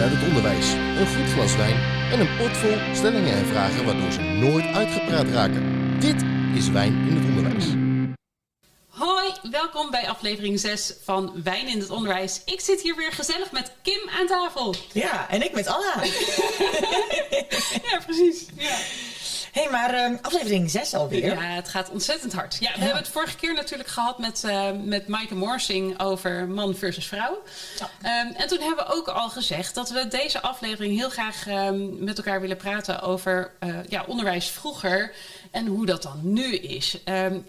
uit het onderwijs, een goed glas wijn en een pot vol stellingen en vragen waardoor ze nooit uitgepraat raken. Dit is Wijn in het Onderwijs. Hoi, welkom bij aflevering 6 van Wijn in het Onderwijs. Ik zit hier weer gezellig met Kim aan tafel. Ja, en ik met Anna. Ja, precies. Ja. Hé, hey, maar ehm, aflevering 6 alweer. Ja, het gaat ontzettend hard. Ja, we hebben het vorige keer natuurlijk gehad met, eh met Maaike Morsing over man versus vrouw. Ja. Ehm, en toen hebben we ook al gezegd dat we deze aflevering heel graag met elkaar willen praten over eh, ja, onderwijs vroeger en hoe dat dan nu is.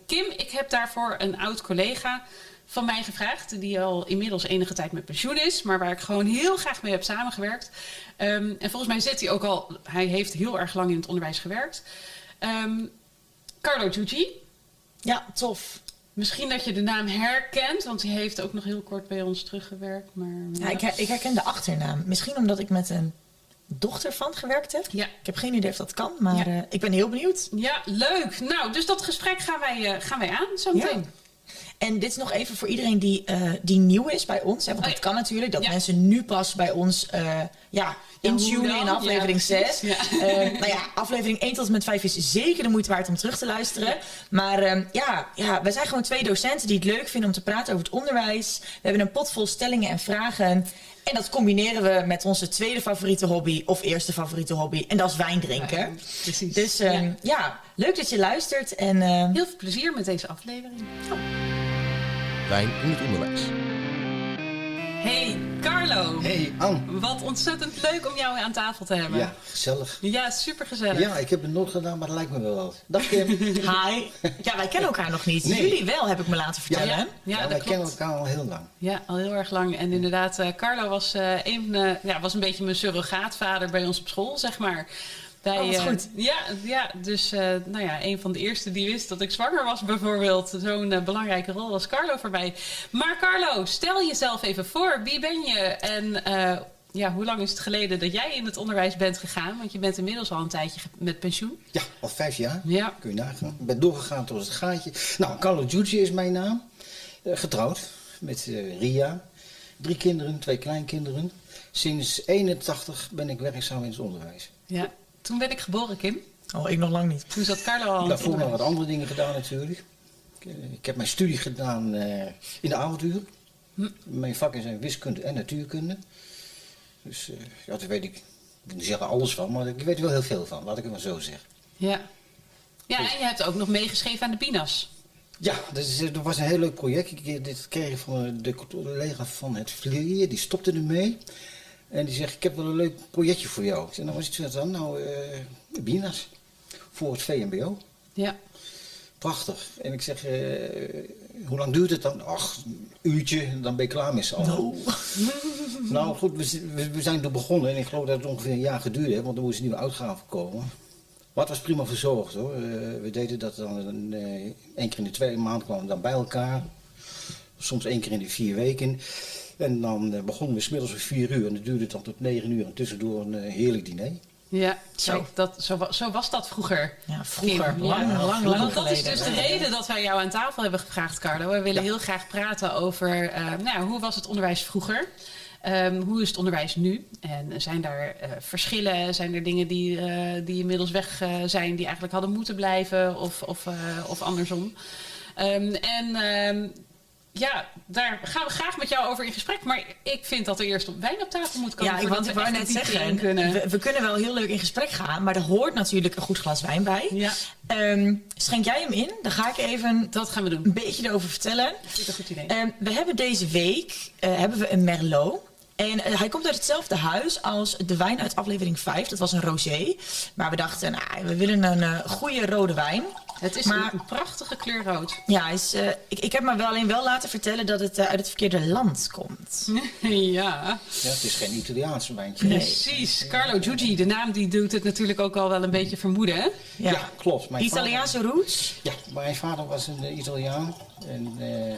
Kim, ik heb daarvoor een oud collega van mij gevraagd, die al inmiddels enige tijd met pensioen is, maar waar ik gewoon heel graag mee heb samengewerkt. Ehm, en volgens mij zit hij ook al, hij heeft heel erg lang in het onderwijs gewerkt. Ehm, Carlo Giugi, Ja, tof. misschien dat je de naam herkent, want hij heeft ook nog heel kort bij ons teruggewerkt. Maar, Ja, ik, her- ik herken de achternaam. Misschien omdat ik met een dochter van gewerkt heb. ja. Ik heb geen idee of dat kan, maar eh, ik ben heel benieuwd. Ja, leuk. Nou, dus dat gesprek gaan wij, eh, gaan wij aan zo Ja. meteen. En dit is nog even voor iedereen die, eh, die nieuw is bij ons. Hè, want Oh dat ja. kan natuurlijk, dat mensen nu pas bij ons eh, ja, intunen in aflevering precies. 6. Ja. Eh, nou ja, aflevering 1 tot en met 5 is zeker de moeite waard om terug te luisteren. Maar eh, ja, ja, wij zijn gewoon twee docenten die het leuk vinden om te praten over het onderwijs. We hebben een pot vol stellingen en vragen. En dat combineren we met onze tweede favoriete hobby of eerste favoriete hobby. En dat is wijn drinken. Ja, precies. Dus eh, Ja. ja. leuk dat je luistert. En eh, Heel veel plezier met deze aflevering. Wijn in het Onderwijs. Hey Carlo, Hey, Ann. wat ontzettend leuk om jou aan tafel te hebben. Ja, gezellig. Ja, super gezellig. Ja, ik heb het nooit gedaan, maar dat lijkt me wel wat. Dag Kim. hi. Ja, wij kennen elkaar nog niet. Nee. Jullie wel, heb ik me laten vertellen. Ja, Ja, dat wij klopt. kennen elkaar al heel lang. Ja, al heel erg lang. En inderdaad, eh, Carlo was, eh, een, eh, ja, was een beetje mijn surrogaatvader bij ons op school, zeg maar. Bij, Oh, eh, goed. ja, ja, dus eh, nou ja, een van de eerste die wist dat ik zwanger was bijvoorbeeld. Zo'n eh, belangrijke rol was Carlo voor mij. Maar Carlo, stel jezelf even voor. Wie ben je? En eh, ja, hoe lang is het geleden dat jij in het onderwijs bent gegaan? Want je bent inmiddels al een tijdje met pensioen. Ja, al vijf jaar. Ja. Kun je nagaan. Ik ben doorgegaan tot het gaatje. Nou, Carlo Giugi is mijn naam. Eh, getrouwd met eh, Ria. Drie kinderen, twee kleinkinderen. Sinds 81 ben ik werkzaam in het onderwijs. Ja. Toen ben ik geboren, Kim. Oh, ik nog lang niet. Toen zat Carlo al Daarvoor nog wat andere dingen gedaan natuurlijk. Ik, eh, ik heb mijn studie gedaan eh, in de avontuur. Hm. Mijn vakken zijn wiskunde en natuurkunde. Dus eh, ja, daar weet ik, ik wil niet zeggen alles van, maar ik weet er wel heel veel van, laat ik het maar zo zeggen. Ja. Ja, en je hebt ook nog meegeschreven aan de Binas. Ja, dat, is, dat was een heel leuk project. Ik, eh, dit kreeg ik van de collega van het Vlierier, die stopte ermee. En die zegt, ik heb wel een leuk projectje voor jou. Ik zei, nou, wat is het dan? Nou, eh Binas. Voor het VMBO. Ja. Prachtig. En ik zeg, eh, hoe lang duurt het dan? Ach, een uurtje, dan ben je klaar met z'n allen. Nou goed, we, zi- we, we zijn er begonnen en ik geloof dat het ongeveer een jaar geduurd heeft, want er moesten nieuwe uitgaven komen. Maar het was prima verzorgd hoor. Eh, we deden dat dan een, eh, één keer in de twee maand kwamen we dan bij elkaar. Soms één keer in de vier weken. En dan eh, begonnen we smiddags om vier uur en dat duurde dan tot negen uur. En tussendoor een eh, heerlijk diner. Ja, Zo. dat, zo, wa- zo was dat vroeger. Ja, vroeger. Kim. Lang, Ja. lang, Want lang dat is dus de reden dat wij jou aan tafel hebben gevraagd, Carlo. We willen heel graag praten over eh, nou, hoe was het onderwijs vroeger? Ehm, hoe is het onderwijs nu? En zijn daar eh, verschillen? Zijn er dingen die, eh, die inmiddels weg zijn, die eigenlijk hadden moeten blijven of, of, eh, of andersom? Ehm, en ehm, ja, daar gaan we graag met jou over in gesprek. Maar ik vind dat er eerst op wijn op tafel moet komen. Ja, ik, want ik wou net zeggen, kunnen. We, we kunnen wel heel leuk in gesprek gaan, maar er hoort natuurlijk een goed glas wijn bij. Ja, Ehm, schenk jij hem in? Dan ga ik even dat gaan we doen. een beetje erover vertellen. Vind ik een goed idee. Ehm, we hebben deze week eh, hebben we een Merlot. En eh, hij komt uit hetzelfde huis als de wijn uit aflevering 5. Dat was een rosé. Maar we dachten, nou, we willen een eh, goede rode wijn. Het is Maar- een prachtige kleur rood. Ja, is, eh, ik, ik heb me wel alleen wel laten vertellen dat het eh, uit het verkeerde land komt. ja, Ja, het is geen Italiaanse wijntje. Nee. precies. Carlo Giugi, de naam die doet het natuurlijk ook al wel een beetje vermoeden. hè? Ja. Ja, klopt. Mijn Italiaanse roots. Vader, ja, mijn vader was een eh, Italiaan. En eh,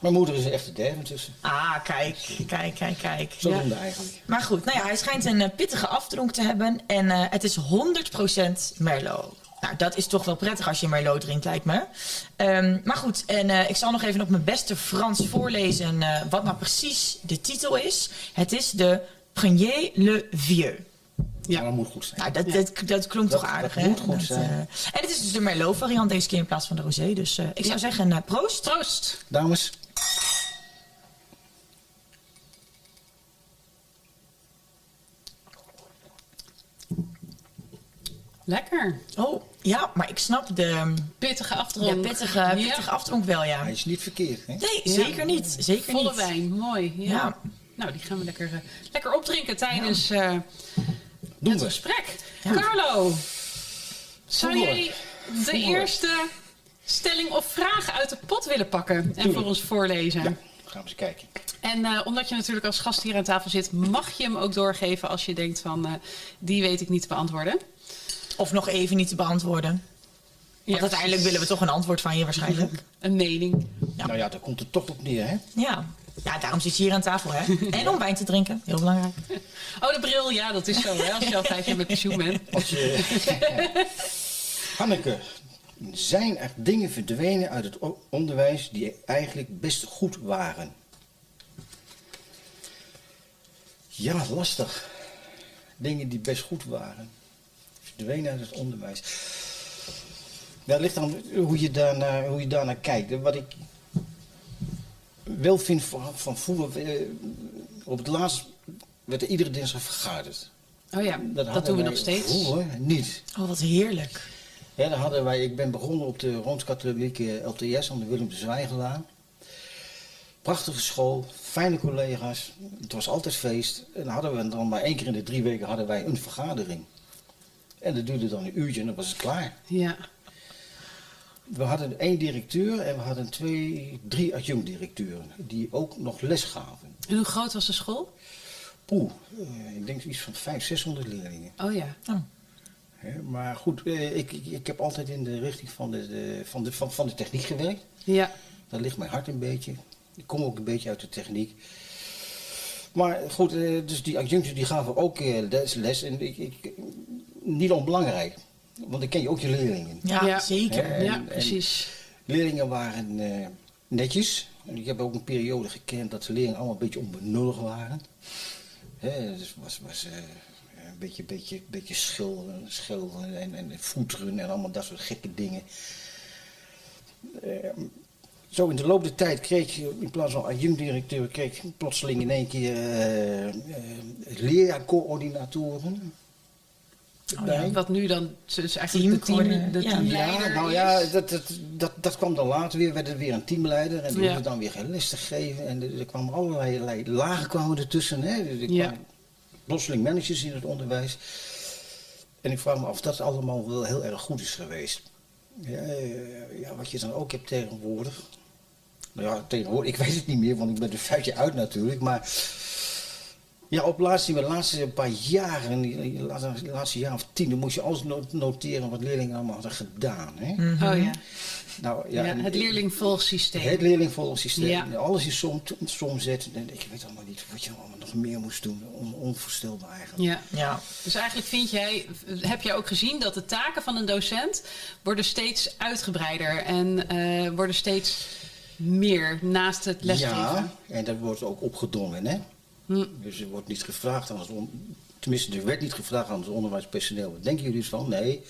mijn moeder is een echte derde tussen. Ah, kijk, kijk, kijk, kijk. Zo Ja. eigenlijk. Maar goed, nou ja, hij schijnt een pittige afdronk te hebben. En eh, het is 100% Merlot. Nou, dat is toch wel prettig als je Merlot drinkt, lijkt me. Ehm, maar goed, en eh, ik zal nog even op mijn beste Frans voorlezen eh, wat nou precies de titel is. Het is de Prenier le Vieux. Ja. Maar dat moet goed zijn. Nou, dat, Ja. dat, dat klonk Dat- toch aardig, dat hè? moet goed Dat, zijn. eh, en het is dus de Merlot variant deze keer in plaats van de Rosé. Dus eh, ik zou Ja. zeggen, proost. Troost. Dames, Lekker. Oh, ja, maar ik snap de, Pittige de afdronk. pittige, Ja. pittige afdronk wel, ja. hij is niet verkeerd. Hè? Nee, Ja. zeker niet. Zeker Volle niet. wijn, mooi. Ja. Ja. Nou, die gaan we lekker, eh, lekker opdrinken tijdens eh, Doen het we. gesprek. Ja. Carlo, zou jij de eerste stelling of vraag uit de pot willen pakken en voor ons voorlezen? Ja, gaan we eens kijken. En eh, omdat je natuurlijk als gast hier aan tafel zit, mag je hem ook doorgeven als je denkt van eh, die weet ik niet te beantwoorden. Of nog even niet te beantwoorden. Want Ja, uiteindelijk willen we toch een antwoord van je waarschijnlijk. Een mening. Ja. Nou ja, daar komt het toch op neer, hè? Ja. Ja, daarom zit je hier aan tafel, hè? En om wijn te drinken. Heel belangrijk. Oh, de bril, ja, dat is zo. Hè, als je al vijf jaar met pensioen bent. Als je... Hanneke, zijn er dingen verdwenen uit het onderwijs die eigenlijk best goed waren? Ja, lastig. Dingen die best goed waren. Verdwenen uit het onderwijs. Dat ligt aan hoe je daarnaar, hoe je daarnaar kijkt. Wat ik wel vind van, van vroeger... eh, Op het laatst werd er iedere dinsdag vergaderd. Oh ja, dat, doen we nog steeds. Vroeger niet. Oh, wat heerlijk. Ja, dan hadden wij, ik ben begonnen op de Rooms-Katholieke LTS aan de Willem de Zwijgelaan. Prachtige school, fijne collega's. Het was altijd feest. En dan hadden we dan maar één keer in de drie weken hadden wij een vergadering. En dat duurde dan een uurtje en dan was het klaar. Ja. We hadden één directeur en we hadden twee, drie adjunct-directeuren die ook nog les gaven. En hoe groot was de school? Poeh, eh, ik denk iets van 500, 600 leerlingen. Oh ja. Oh. Hè, Maar goed, eh, ik, ik, ik heb altijd in de richting van de, de, van de, van, van de techniek gewerkt. Ja. Daar ligt mijn hart een beetje. Ik kom ook een beetje uit de techniek. Maar goed, eh, dus die adjuncten die gaven ook les, les. En ik, ik, niet onbelangrijk. Want dan ken je ook je leerlingen. Ja, Ja. zeker. En- ja, en- precies. Leerlingen waren eh, netjes. En ik heb ook een periode gekend dat de leerlingen allemaal een beetje onbenullig waren. Hè, dus was, was eh, een beetje, beetje, beetje schilderen, schilderen en, en voeteren en allemaal dat soort gekke dingen. Eh, zo in de loop der tijd kreeg je in plaats van adjunct-directeur, kreeg je plotseling in één keer eh, eh, leerjaarcoördinatoren. Oh ja. Wat nu dan dus eigenlijk de, team, de ja. teamleider Ja, nou ja, dat, dat, dat, dat kwam dan later weer, werd er weer een teamleider en die Ja. hoefde dan weer geen les te geven. En er, er kwamen allerlei, allerlei lagen kwamen ertussen. Hè. Er Ja. kwamen plotseling managers in het onderwijs. En ik vraag me af of dat allemaal wel heel erg goed is geweest. Ja, eh, ja, wat je dan ook hebt tegenwoordig. Nou ja, tegenwoordig, ik weet het niet meer, want ik ben er vijf jaar uit natuurlijk. Maar ja, op laatste, de laatste paar jaren, de laatste, de laatste jaar of tien, dan moest je alles no- noteren wat leerlingen allemaal hadden gedaan. Hè? Oh ja. Nou, ja, het leerlingvolgsysteem. Het leerlingvolgsysteem. Ja. Alles in som, som zetten. En ik weet allemaal niet wat je allemaal nog meer moest doen. On, onvoorstelbaar eigenlijk. Ja. Ja. Dus eigenlijk vind jij, heb jij ook gezien dat de taken van een docent worden steeds uitgebreider en eh, worden steeds meer naast het lesgeven. Ja, en dat wordt ook opgedrongen. Hè? Hm. Dus er wordt niet gevraagd aan het Tenminste, er werd niet gevraagd aan het onderwijspersoneel. Wat denken jullie van? Nee,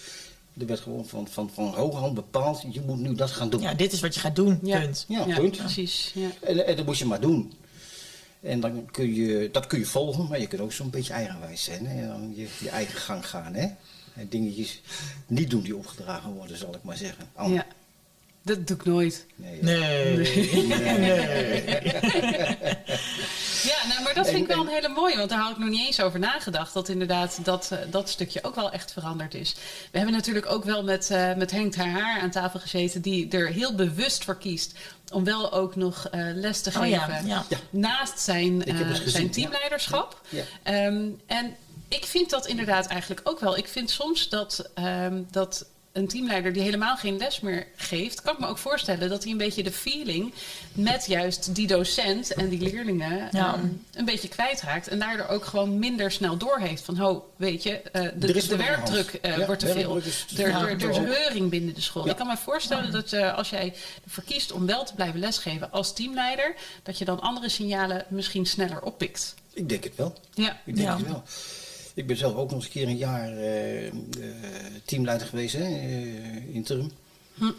er werd gewoon van, van, van hoge hand bepaald. Je moet nu dat gaan doen. ja, dit is wat je gaat doen. Ja. Punt. Ja, punt. precies. Ja. En, en dat moet je maar doen. En dan kun je, dat kun je volgen, maar je kunt ook zo'n beetje eigenwijs zijn. Hè? En dan je, je eigen gang gaan. Hè? En dingetjes niet doen die opgedragen worden, zal ik maar zeggen. Ja. Dat doe ik nooit. Nee, Nee. Ja, nou, maar dat vind ik wel een hele mooie, want daar had ik nog niet eens over nagedacht. Dat inderdaad dat, eh, dat stukje ook wel echt veranderd is. We hebben natuurlijk ook wel met, eh, met Henk ter Haar aan tafel gezeten, die er heel bewust voor kiest om wel ook nog eh, les te Oh geven. ja, ja. Ja. Naast zijn, eh, gezien, zijn teamleiderschap. Ja. Ehm, en ik vind dat inderdaad eigenlijk ook wel. Ik vind soms dat, ehm, dat een teamleider die helemaal geen les meer geeft, kan ik me ook voorstellen dat hij een beetje de feeling met juist die docent en die leerlingen Ja. ehm, een beetje kwijtraakt. En daardoor ook gewoon minder snel doorheeft van, ho, weet je, eh, de, de werkdruk eh, Ja, wordt te veel. Er, veel. er, er is binnen de school. Ja. Ik kan me voorstellen dat eh, als jij ervoor kiest om wel te blijven lesgeven als teamleider, dat je dan andere signalen misschien sneller oppikt. Ik denk het wel. Ja. Ik denk Ja. het wel. Ik ben zelf ook nog eens een keer een jaar eh, eh, teamleider geweest, hè, eh, interim. Hm.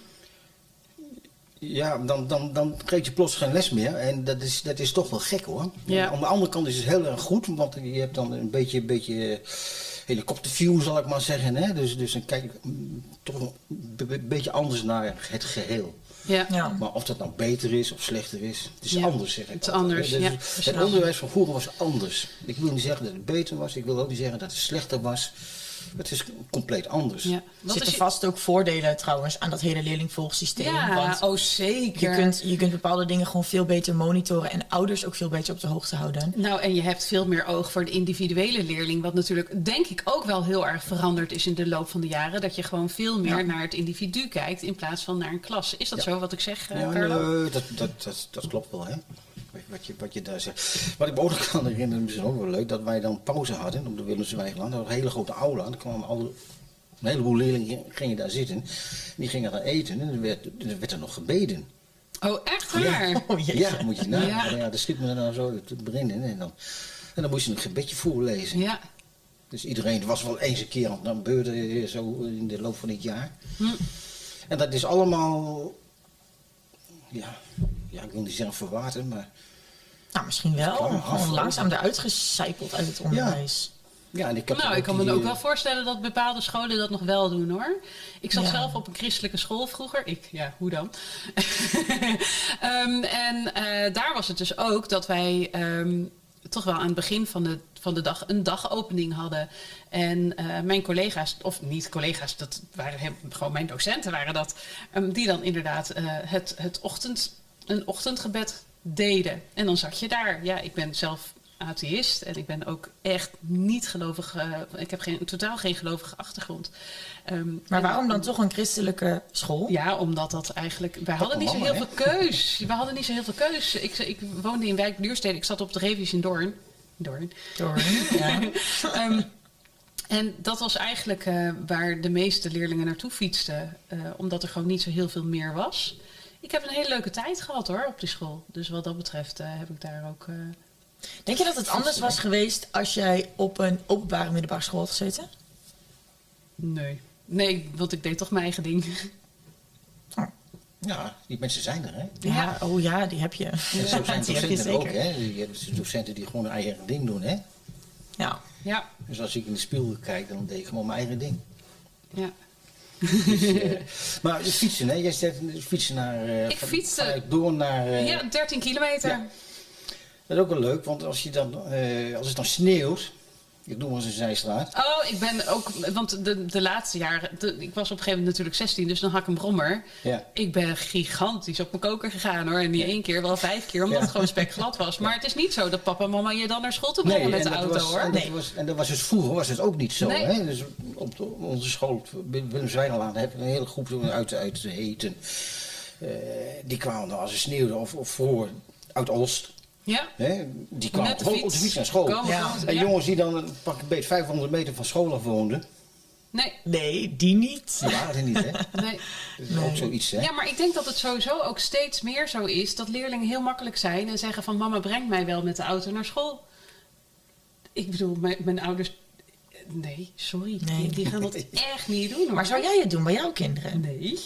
Ja, dan, dan, dan krijg je plots geen les meer. En dat is, dat is toch wel gek hoor. Ja. Aan de andere kant is het heel erg goed, want je hebt dan een beetje, een beetje helikopterview, zal ik maar zeggen. Hè? Dus, dus dan kijk je mm, toch een be- beetje anders naar het geheel. Ja. Ja. Maar of dat nou beter is of slechter is, het is Ja, anders zeg ik. het is altijd, anders, ja. Dus Het onderwijs van vroeger was anders. Ik wil niet zeggen dat het beter was, ik wil ook niet zeggen dat het slechter was. Het is compleet anders. Ja. Er zitten je- vast ook voordelen trouwens aan dat hele leerlingvolgsysteem. Ja, want oh zeker. je kunt, je kunt bepaalde dingen gewoon veel beter monitoren en ouders ook veel beter op de hoogte houden. Nou, en je hebt veel meer oog voor de individuele leerling. Wat natuurlijk, denk ik, ook wel heel erg veranderd is in de loop van de jaren. Dat je gewoon veel meer Ja. naar het individu kijkt in plaats van naar een klas. Is dat Ja. zo wat ik zeg, eh, Ja, Carlo? nee, dat, dat, dat, dat klopt wel, hè. Wat- je, wat je daar zegt. Wat ik me ook nog kan herinneren, misschien ook wel leuk, dat wij dan pauze hadden op de Willemswijgeland. Dat was een hele grote aula. Dan kwamen alle, een heleboel leerlingen gingen daar zitten. Die gingen daar eten en er werd, er werd er nog gebeden. Oh, echt waar? Oh. Ja, moet je nagaan. Ja. Ja. dat schiet me dan zo te beginnen. En dan, en dan moest je een gebedje voorlezen. Ja. Dus iedereen was wel eens een keer, dan gebeurde het zo in de loop van het jaar. Hm. En dat is allemaal, ja, ja, ik wil niet zeggen verwaterd, maar Nou, misschien wel. Gewoon langzaam eruit gecijpeld uit het onderwijs. ja, en ik heb Nou, ik kan me ook eh, wel voorstellen dat bepaalde scholen dat nog wel doen hoor. Ik zat Ja. zelf op een christelijke school vroeger. Ik, ja, hoe dan? Ehm, en eh, daar was het dus ook dat wij ehm, toch wel aan het begin van de, van de dag een dagopening hadden. En eh, mijn collega's, of niet collega's, dat waren hem- gewoon mijn docenten waren dat. ehm, die dan inderdaad eh, het, het ochtend, een ochtendgebed deden. En dan zat je daar. Ja, ik ben zelf atheïst en ik ben ook echt niet gelovig. ik heb geen, totaal geen gelovige achtergrond. Ehm, Maar waarom dan toch een christelijke school? ja, omdat dat eigenlijk. Wij hadden niet zo heel veel keus. We hadden niet zo heel veel keus. Ik, ik woonde in wijk Duurstede. Ik zat op de Revies in Doorn. Doorn. Door, ja. Ehm, en dat was eigenlijk eh, waar de meeste leerlingen naartoe fietsten. eh, omdat er gewoon niet zo heel veel meer was. Ik heb een hele leuke tijd gehad hoor op die school. Dus wat dat betreft eh, heb ik daar ook. eh, Denk je dat het anders was geweest als jij op een openbare middelbare school had gezeten? nee. Nee, want ik deed toch mijn eigen ding. Ja, die mensen zijn er, hè. Ja, Ja. oh ja, die heb je. En zo zijn die heb je docenten ook, zeker. hè. Je hebt dus docenten die gewoon hun eigen ding doen, hè. Ja. Ja, Dus als ik in de spiegel kijk, dan deed ik gewoon mijn eigen ding. ja. Dus, eh, maar fietsen, hè. Jij zegt fietsen naar... eh, Ik fietste- vanuit Door naar... eh, ja, 13 kilometer. Ja. Dat is ook wel leuk, want als, je dan, eh, als het dan sneeuwt... Ik noem maar eens een zijstraat. Oh, ik ben ook, want de, de laatste jaren, de- ik was op een gegeven moment natuurlijk 16, dus dan had ik een brommer. Ja. Ik ben gigantisch op mijn koker gegaan hoor. En niet één keer, wel vijf keer, omdat Ja. het gewoon spekglad was. Maar het is niet zo dat papa en mama je dan naar school toe brengen met de auto was, hoor. En dat, was, en dat was dus vroeger was het ook niet zo. Nee. Hè? Dus op, de- op onze school, Willem Zwijnenlaan, heb je een hele groep uit, uit de heten. Eh, die kwamen dan als het sneeuwde of, of voor uit Olst. Ja, Hè? Die kwamen gewoon fiets. op de fiets naar school. Komen Ja. gewoon- En ja. jongens die dan een pak een beetje 500 meter van school af woonden, Nee, Nee, die niet. die waren er niet. Hè? nee. Dat is ook zoiets. Hè? Ja, maar ik denk dat het sowieso ook steeds meer zo is dat leerlingen heel makkelijk zijn en zeggen van mama brengt mij wel met de auto naar school. Ik bedoel, mijn, mijn ouders. Nee, sorry. Nee. Die, die gaan dat echt niet doen. Hoor. Maar zou jij het doen bij jouw kinderen? Nee.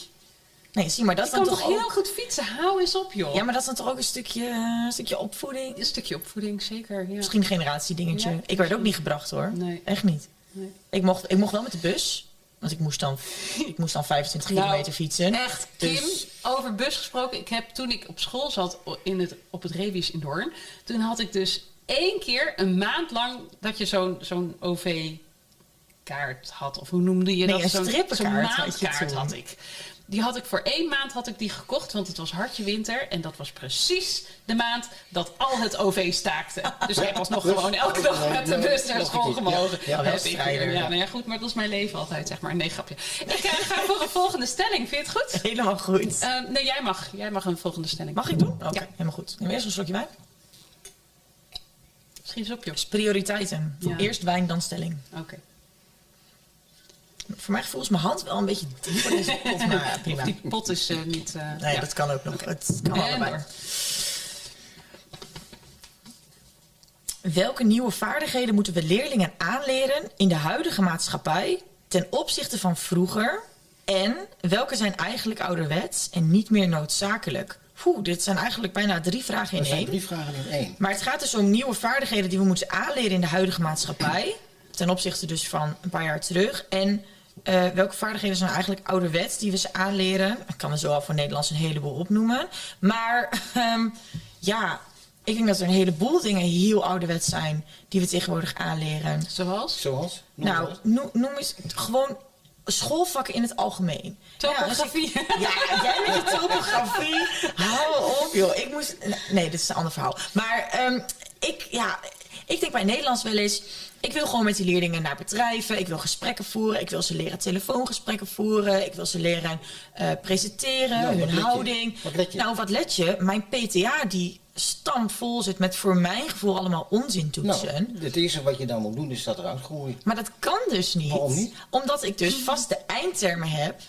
Nee, zie maar, dat kan toch heel goed fietsen? Hou eens op, joh. Ja, maar dat is dan toch ook een stukje, een stukje opvoeding? Een stukje opvoeding, zeker. Ja. Misschien een generatiedingetje. Ja. Ik werd ook niet gebracht hoor. Nee. Echt niet. Nee. Ik mocht, ik mocht wel met de bus. Want ik moest dan, ik moest dan 25 Nou, kilometer fietsen. Echt, Kim, Dus- over bus gesproken. Ik heb toen ik op school zat in het, op het Rewies in Doorn. Toen had ik dus één keer een maand lang dat je zo'n zo'n OV-kaart had. Of hoe noemde je Nee, dat? een Zo'n- strippenkaart maandkaart had ik. Die had ik voor één maand had ik die gekocht, want het was hartje winter. En dat was precies de maand dat al het OV staakte. Dus ik alsnog Dus- gewoon elke dag met de bus naar nog school gemogen. Ja, ja, strijder. ja, nou ja, goed, maar dat is mijn leven altijd, zeg maar. Nee, grapje. Ik eh, ga voor een volgende stelling. Vind je het goed? Helemaal goed. Eh, nee, jij mag. Jij mag een volgende stelling. Mag ik doen? Oké, helemaal goed. Neem eerst een slokje wijn. Eens op, joh. Prioriteiten. Eerst wijn, dan stelling. Oké. Voor mij gevoel is mijn hand wel een beetje diep voor deze pot, maar prima. Die pot is eh, niet... eh, Nee, ja. dat kan ook nog. Het kan En allebei. door. welke nieuwe vaardigheden moeten we leerlingen aanleren in de huidige maatschappij ten opzichte van vroeger? En welke zijn eigenlijk ouderwets en niet meer noodzakelijk? Oeh, dit zijn eigenlijk bijna drie vragen in zijn één. drie vragen in één. Maar het gaat dus om nieuwe vaardigheden die we moeten aanleren in de huidige maatschappij. Ten opzichte dus van een paar jaar terug. En eh, welke vaardigheden zijn eigenlijk ouderwets die we ze aanleren? Ik kan er zo al voor Nederlands een heleboel opnoemen. Maar ehm, ja, ik denk dat er een heleboel dingen heel ouderwets zijn die we tegenwoordig aanleren. Zoals? Zoals? Noem Nou, noem, noem eens gewoon schoolvakken in het algemeen. Topografie. Ja, ik- ja, jij met je topografie. Hou op, joh. Ik moest... Nee, dit is een ander verhaal. Maar ehm, ik, ja, ik denk bij Nederlands wel eens... Ik wil gewoon met die leerlingen naar bedrijven. Ik wil gesprekken voeren. Ik wil ze leren telefoongesprekken voeren. Ik wil ze leren eh, presenteren, Nou, hun houding. Wat? Nou, wat let je? Mijn PTA die stampvol zit met voor mijn gevoel allemaal onzintoetsen. Nou, het eerste wat je dan moet doen is dat eruit gooien. Maar dat kan dus niet. Waarom niet? Omdat ik dus vaste eindtermen heb.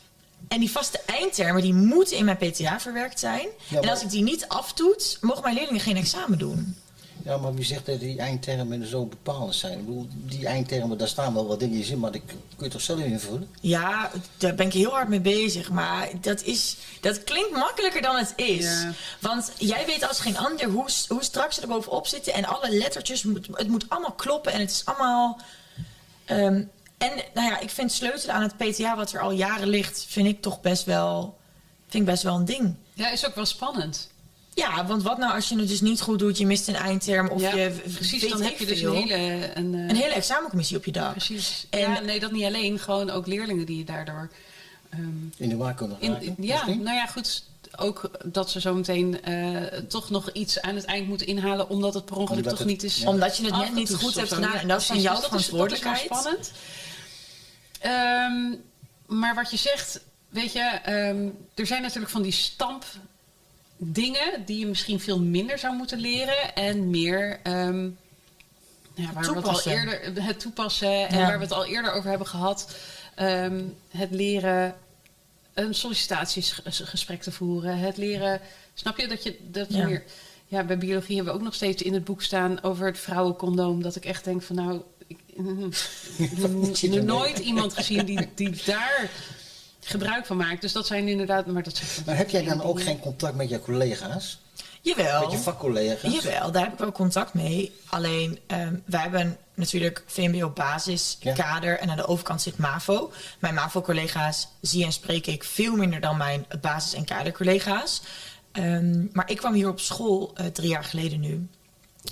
En die vaste eindtermen die moeten in mijn PTA verwerkt zijn. Ja, En als ik die niet aftoets, mogen mijn leerlingen geen examen doen. Ja, maar wie zegt dat die eindtermen zo bepalend zijn? Ik bedoel, die eindtermen, daar staan wel wat dingetjes in, maar die kun je toch zelf invullen? Ja, daar ben ik heel hard mee bezig. Maar dat, is, dat klinkt makkelijker dan het is. Ja. Want jij weet als geen ander hoe, hoe strak ze er bovenop zitten. En alle lettertjes, het moet allemaal kloppen. En het is allemaal... ehm, en nou ja, ik vind sleutelen aan het PTA wat er al jaren ligt... vind ik toch best wel, vind ik best wel een ding. Ja, is ook wel spannend. Ja, want wat nou als je het dus niet goed doet, je mist een eindterm of ja, je precies, weet dan heb je dus veel. een hele... Een, eh, een hele examencommissie op je dak. Precies. En- ja, nee, dat niet alleen. Gewoon ook leerlingen die je daardoor... ehm, In de war kunnen in, raken? ja, nou ja, goed. Ook dat ze zo meteen eh, toch nog iets aan het eind moeten inhalen... omdat het per ongeluk Omdat toch het- niet is ja. Omdat je het net niet goed hebt gedaan. En dat is van precies. jouw Dus dat is- verantwoordelijkheid. Dat is, wel spannend. Ehm, maar wat je zegt, weet je, ehm, er zijn natuurlijk van die stamp dingen die je misschien veel minder zou moeten leren en meer ehm, ja, waar we het al Toepassen. eerder het toepassen en Ja. waar we het al eerder over hebben gehad, Ehm, het leren een sollicitatiegesprek te voeren, het leren, snap je dat je dat je Ja. meer ja, bij biologie hebben we ook nog steeds in het boek staan over het vrouwencondoom. Dat ik echt denk van nou, ik er heb nooit iemand gezien die, die daar gebruik van maakt. Dus dat zijn inderdaad, maar dat zijn Maar heb jij dan ook geen contact met je collega's? Jawel. Met je vakcollega's? Jawel, daar heb ik wel contact mee. Alleen, ehm, wij hebben natuurlijk VMBO basis, Ja. kader en aan de overkant zit MAVO. Mijn MAVO-collega's zie en spreek ik veel minder dan mijn basis- en kadercollega's. Ehm, maar ik kwam hier op school eh, drie jaar geleden nu.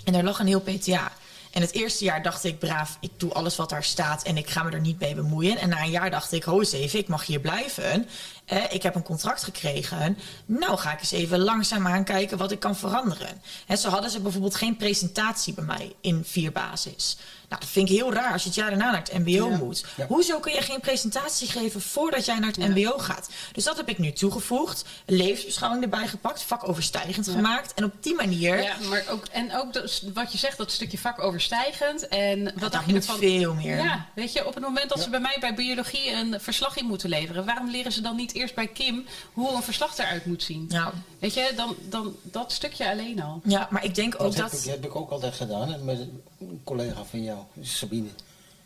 En er lag een heel PTA. En het eerste jaar dacht ik, braaf, ik doe alles wat daar staat en ik ga me er niet mee bemoeien. En na een jaar dacht ik, ho eens even, ik mag hier blijven. Eh, ik heb een contract gekregen. Nou ga ik eens even langzaamaan kijken wat ik kan veranderen. En zo hadden ze bijvoorbeeld geen presentatie bij mij in vier basis. Nou, dat vind ik heel raar als je het jaar daarna naar het mbo Ja. moet. Ja. Hoezo kun je geen presentatie geven voordat jij naar het mbo gaat? Dus dat heb ik nu toegevoegd. Levensbeschouwing erbij gepakt, vakoverstijgend gemaakt. En op die manier... Ja, maar ook, en ook dus wat je zegt, dat stukje vak overstijgend. En wat dat dacht je moet ervan? veel meer. Ja, weet je, op het moment dat Ja. ze bij mij bij biologie een verslag in moeten leveren, waarom leren ze dan niet eerst bij Kim hoe een verslag eruit moet zien? Ja. Weet je, dan, dan dat stukje alleen al. Ja, maar ik denk ook Dat heb dat... ik, heb ik ook altijd gedaan met een collega van jou, Sabine.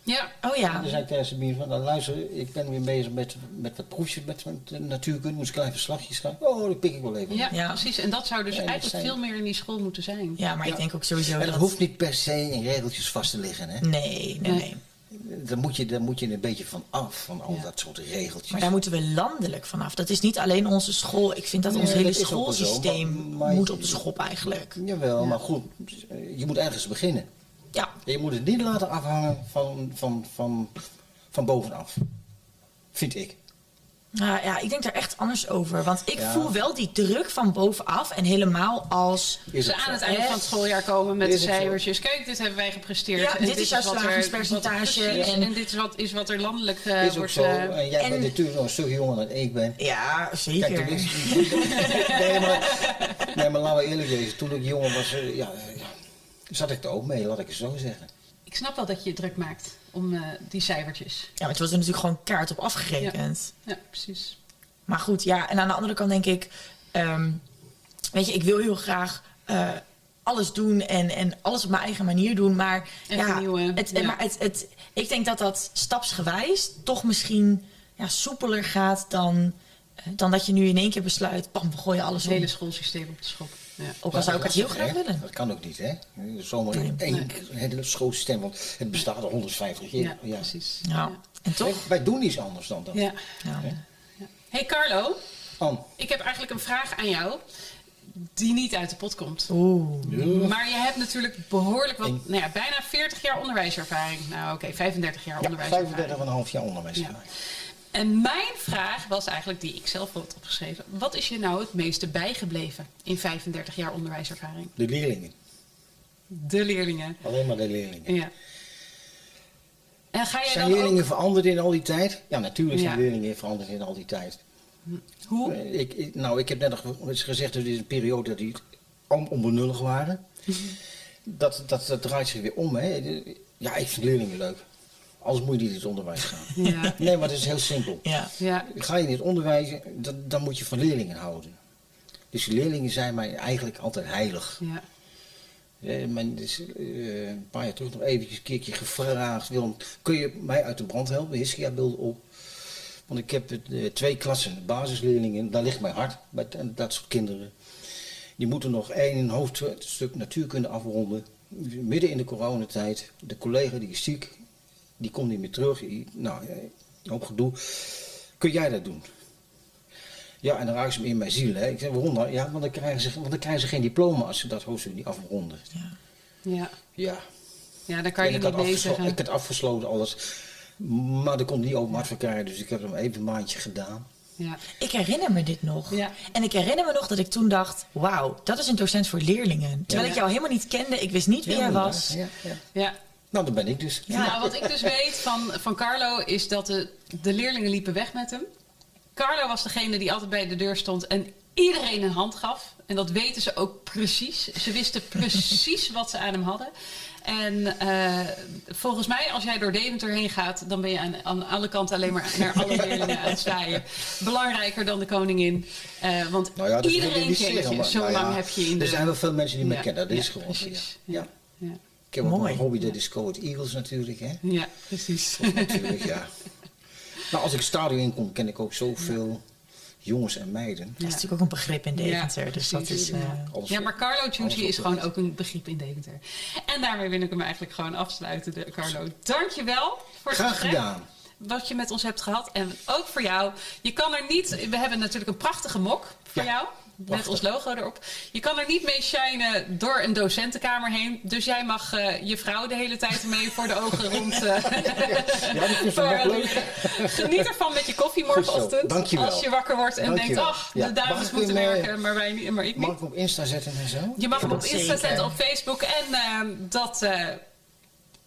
Ja, Oh ja. Dan zei ik tegen Sabine van, nou, luister, ik ben weer bezig met, met wat proefjes met, met natuurkunde, moest een klein verslagje schrijven. Oh, dat pik ik wel even. ja, Ja. precies. En dat zou dus Ja, dat eigenlijk zijn- veel meer in die school moeten zijn. Ja, maar ik denk ook sowieso En dat... dat hoeft niet per se in regeltjes vast te liggen. Hè? Nee, nee, nee. Daar, moet je, daar moet je een beetje van af, van al Ja. dat soort regeltjes. Maar daar moeten we landelijk vanaf. Dat is niet alleen onze school. Ik vind dat Nee, ons hele dat zo, schoolsysteem maar- maar- moet op de schop eigenlijk. Jawel, maar goed, je moet ergens beginnen. Ja, En je moet het niet laten afhangen van, van, van, van bovenaf. Vind ik. Nou ja, ik denk daar echt anders over. Want ik Ja. voel wel die druk van bovenaf. En helemaal als... Ze aan het einde van het schooljaar komen met de cijfertjes. Kijk, dit hebben wij gepresteerd. Ja, en dit is jouw wat er- slagingspercentage en- En, dit is wat, is wat er landelijk eh, is ook wordt... zo. eh, En jij en- bent natuurlijk nog een stuk jonger dan ik ben. Ja, Kijk, zeker. toen ik, nee, maar, nee, maar laten we eerlijk wezen. Toen ik jonger was, ja, eh, ja, zat ik er ook mee, laat ik het zo zeggen. Ik snap wel dat je je druk maakt om eh, die cijfertjes. Ja, maar het was er natuurlijk gewoon kaart op afgerekend. Ja, precies. Maar goed, ja. En aan de andere kant denk ik... ehm, weet je, ik wil heel graag... eh, alles doen en, en alles op mijn eigen manier doen. Maar, ja, het, ja. maar het, het, ik denk dat dat stapsgewijs toch misschien ja, soepeler gaat dan, eh, dan dat je nu in één keer besluit, bam, we gooien alles Het om. hele schoolsysteem op de schop. Ja. Ook al zou ik het heel graag hè? willen. Dat kan ook niet, hè? Zomaar Nee. één hele schoolsysteem, want het bestaat al 150 jaar. Ja, precies. Ja. En toch? Wij, wij doen iets anders dan dat. Ja. Ja. Hey Carlo, Ann, ik heb eigenlijk een vraag aan jou die niet uit de pot komt. Oeh. Maar je hebt natuurlijk behoorlijk wat, nou ja, bijna 40 jaar onderwijservaring. Nou oké, 35 jaar ja, onderwijservaring. 35,5 jaar onderwijs. Ja. En mijn vraag was eigenlijk, die ik zelf had opgeschreven. Wat is je nou het meeste bijgebleven in 35 jaar onderwijservaring? De leerlingen. De leerlingen. Alleen maar de leerlingen. Ja. En ga jij Zijn dan leerlingen ook... veranderd in al die tijd? Ja, natuurlijk zijn Ja. leerlingen veranderd in al die tijd. Hoe? Eh, Ik, nou, ik heb net gezegd, dat dit is een periode dat die om- onbenullig waren. Dat, dat, dat draait zich weer om. Hè. Ja, ik vind leerlingen leuk. Anders moet je niet in het onderwijs gaan. Ja. Nee, maar dat is heel simpel. Ja. Ja. Ga je in het onderwijs, dan, dan moet je van leerlingen houden. Dus leerlingen zijn mij eigenlijk altijd heilig. Ja. Eh, men is eh, een paar jaar terug nog eventjes een keertje gevraagd. Willem, kun je mij uit de brand helpen? Hiskia beelden op. Want ik heb het, eh, twee klassen basisleerlingen. Daar ligt mijn hart bij dat soort kinderen. Die moeten nog één hoofdstuk natuurkunde afronden. Midden in de coronatijd. De collega die is ziek. Die komt niet meer terug. Nou, een hoop gedoe. Kun jij dat doen? Ja, en dan raken ze me in mijn ziel. Hè. Ik zeg, waarom dan? Ja, want dan, krijgen ze, want dan krijgen ze geen diploma als ze dat hoofdstuk niet afronden. Ja. Ja. Ja, dan kan je niet zeggen. ik had afgesloten alles. Maar er komt niet open advocaat, dus ik heb hem even een maandje gedaan. Ja. Ik herinner me dit nog. Ja. En ik herinner me nog dat ik toen dacht: wauw, dat is een docent voor leerlingen. Terwijl Ja. ik jou helemaal niet kende, ik wist niet wie Ja, jij was. Ja, ja. ja. Nou, dat ben ik dus. Ja. Nou, wat ik dus weet van, van Carlo is dat de, de leerlingen liepen weg met hem. Carlo was degene die altijd bij de deur stond en iedereen een hand gaf. En dat weten ze ook precies. Ze wisten precies wat ze aan hem hadden. En eh, volgens mij, als jij door Deventer heen gaat, dan ben je aan, aan alle kanten alleen maar naar alle leerlingen aan het zwaaien. Belangrijker dan de koningin. Eh, want Nou ja, iedereen kent je. Zo nou ja, lang heb je in de... Er zijn wel veel mensen die me Ja, kennen, dat ja, is gewoon. Ja. Ik heb ook een hobby, dat is Go Eagles natuurlijk. Hè. ja, precies. natuurlijk ja. Nou, als ik het stadion inkom, ken ik ook zoveel jongens en meiden. Dat is natuurlijk ook een begrip in Deventer. Ja, dus dat is. eh, Ja, maar Carlo op is gewoon ook een begrip in Deventer. En daarmee wil ik hem eigenlijk gewoon afsluiten, de, Carlo. Dankjewel voor het Graag gesprek. gedaan. Wat je met ons hebt gehad. En ook voor jou. Je kan er niet... We hebben natuurlijk een prachtige mok voor Ja, jou. Met ons logo erop. Je kan er niet mee shinen door een docentenkamer heen. Dus jij mag eh, je vrouw de hele tijd mee voor de ogen rond. eh, Ja, leuk. Geniet ervan met je koffie morgenochtend. dankjewel. Als je wakker wordt en denkt, ach, Ja, de dames moeten hem, eh, werken, maar, wij niet, maar ik niet. Mag ik hem op Insta zetten en zo? Je mag hem op. Insta zetten, op Facebook. En ehm, dat eh,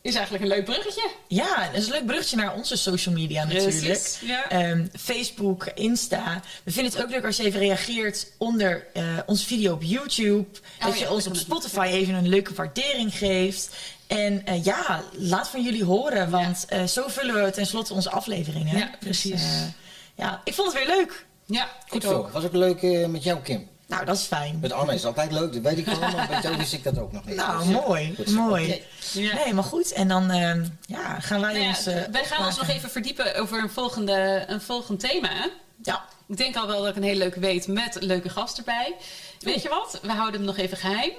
is eigenlijk een leuk bruggetje. Ja, dat is een leuk bruggetje naar onze social media natuurlijk. Precies, ja. Ehm, Facebook, Insta. We vinden het ook leuk als je even reageert onder eh, onze video op YouTube. dat ja, je dat ons op. Spotify even een leuke waardering geeft. En eh, ja, laat van jullie horen, want eh, zo vullen we tenslotte onze afleveringen. Ja, precies. Dus, eh, ja, ik vond het weer leuk. Ja, Goed ook. Was ook leuk eh, met jou, Kim. Nou, dat is fijn. Met Anne is altijd leuk, dat weet ik wel, maar met jou wist ik dat ook nog niet. Nou, Dus, mooi. goed mooi. Ja. Nee, maar goed. En dan ehm, ja, gaan wij Nou ja, ons... eh, wij gaan ons nog even verdiepen over een, volgende, een volgend thema. Ja, Ik denk al wel dat ik een hele leuke weet met een leuke gast erbij. Weet je wat? We houden hem nog even geheim.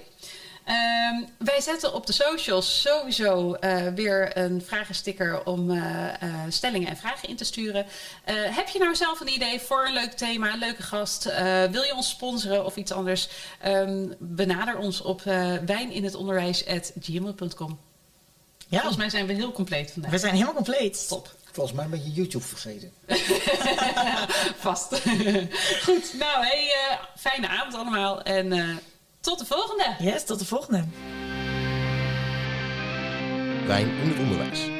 Ehm, wij zetten op de socials sowieso eh, weer een vragensticker om eh, eh, stellingen en vragen in te sturen. Eh, heb je nou zelf een idee voor een leuk thema, een leuke gast? Eh, wil je ons sponsoren of iets anders? Ehm, benader ons op uh, wijninetonderwijs.gmail.com. ja. Volgens mij zijn we heel compleet vandaag. we zijn helemaal compleet. Top. Volgens mij ben je YouTube vergeten. Vast. Goed, nou, hey, fijne avond allemaal en eh, tot de volgende. Yes, tot de volgende. Wijn in het onderwijs.